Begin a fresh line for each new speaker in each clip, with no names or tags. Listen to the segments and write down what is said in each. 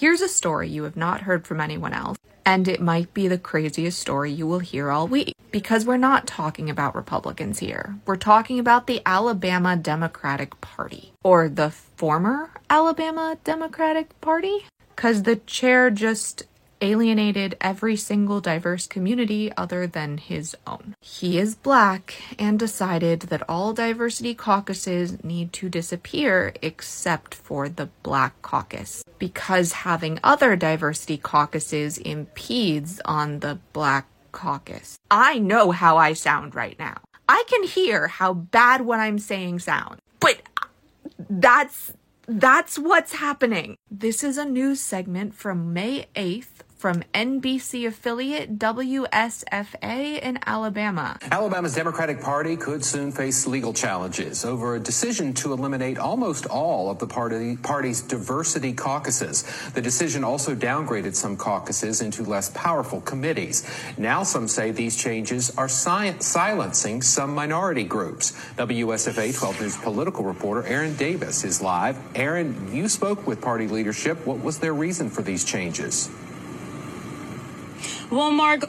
Here's a story you have not heard from anyone else, and it might be the craziest story you will hear all week. Because we're not talking about Republicans here. We're talking about the Alabama Democratic Party, or the former Alabama Democratic Party, because the chair just alienated every single diverse community other than his own. He is black and decided that all diversity caucuses need to disappear except for the Black Caucus because having other diversity caucuses impedes on the Black Caucus. I know how I sound right now. I can hear how bad what I'm saying sounds, but uh, that's that's what's happening. This is a news segment from May 8th from NBC affiliate WSFA in Alabama.
Alabama's Democratic Party could soon face legal challenges over a decision to eliminate almost all of the party, party's diversity caucuses. The decision also downgraded some caucuses into less powerful committees. Now some say these changes are si- silencing some minority groups. WSFA 12 News political reporter Aaron Davis is live. Aaron, you spoke with party leadership. What was their reason for these changes?
Well, Mark,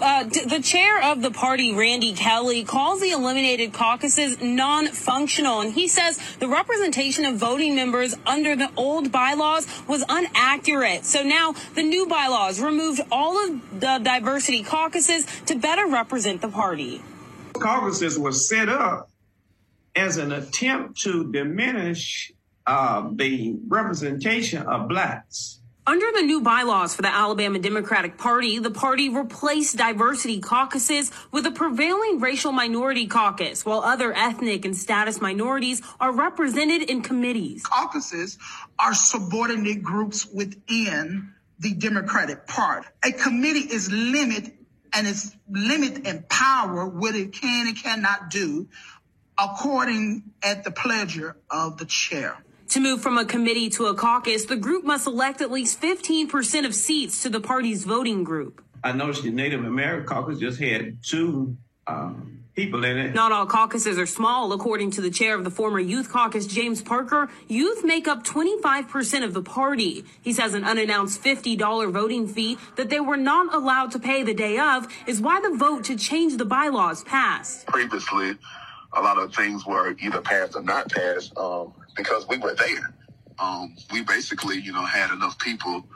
uh, the chair of the party, Randy Kelley, calls the eliminated caucuses non-functional, and he says the representation of voting members under the old bylaws was inaccurate. So now the new bylaws removed all of the diversity caucuses to better represent the party.
Caucuses were set up as an attempt to diminish uh, the representation of blacks.
Under the new bylaws for the Alabama Democratic Party, the party replaced diversity caucuses with a prevailing racial minority caucus, while other ethnic and status minorities are represented in committees.
Caucuses are subordinate groups within the Democratic Party. A committee is limited and it's limit in power what it can and cannot do according at the pleasure of the chair.
To move from a committee to a caucus, the group must elect at least 15% of seats to the party's voting group.
I noticed the Native American caucus just had two um, people in it.
Not all caucuses are small. According to the chair of the former Youth Caucus, James Parker, youth make up 25% of the party. He says an unannounced $50 voting fee that they were not allowed to pay the day of is why the vote to change the bylaws passed.
Previously, a lot of things were either passed or not passed um, because we were there. Um, we basically, you know, had enough people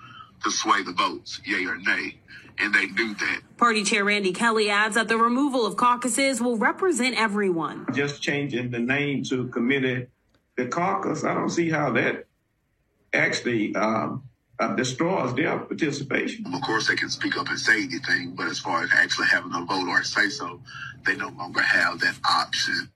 to sway the votes, yay or nay, and they knew that.
Party Chair Randy Kelley adds that the removal of caucuses will represent everyone.
Just changing the name to committee the caucus, I don't see how that actually um, uh, destroys their participation.
Of course, they can speak up and say anything, but as far as actually having a vote or say so, they no longer have that option.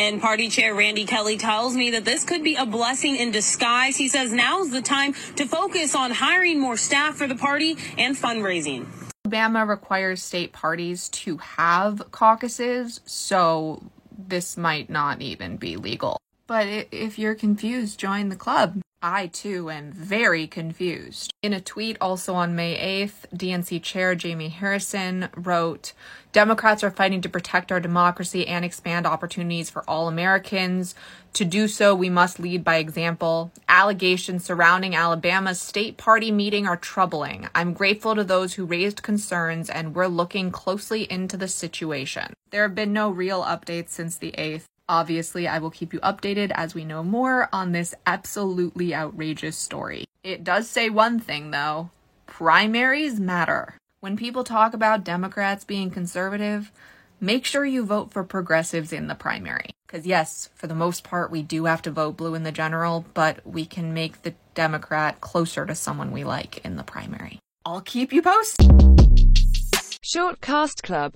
And party chair Randy Kelley tells me that this could be a blessing in disguise. He says now's the time to focus on hiring more staff for the party and fundraising.
Alabama requires state parties to have caucuses, so this might not even be legal. But if you're confused, join the club. I too am very confused. In a tweet also on May 8th, DNC Chair Jamie Harrison wrote Democrats are fighting to protect our democracy and expand opportunities for all Americans. To do so, we must lead by example. Allegations surrounding Alabama's state party meeting are troubling. I'm grateful to those who raised concerns, and we're looking closely into the situation. There have been no real updates since the 8th. Obviously, I will keep you updated as we know more on this absolutely outrageous story. It does say one thing, though primaries matter. When people talk about Democrats being conservative, make sure you vote for progressives in the primary. Because, yes, for the most part, we do have to vote blue in the general, but we can make the Democrat closer to someone we like in the primary. I'll keep you posted.
Shortcast Club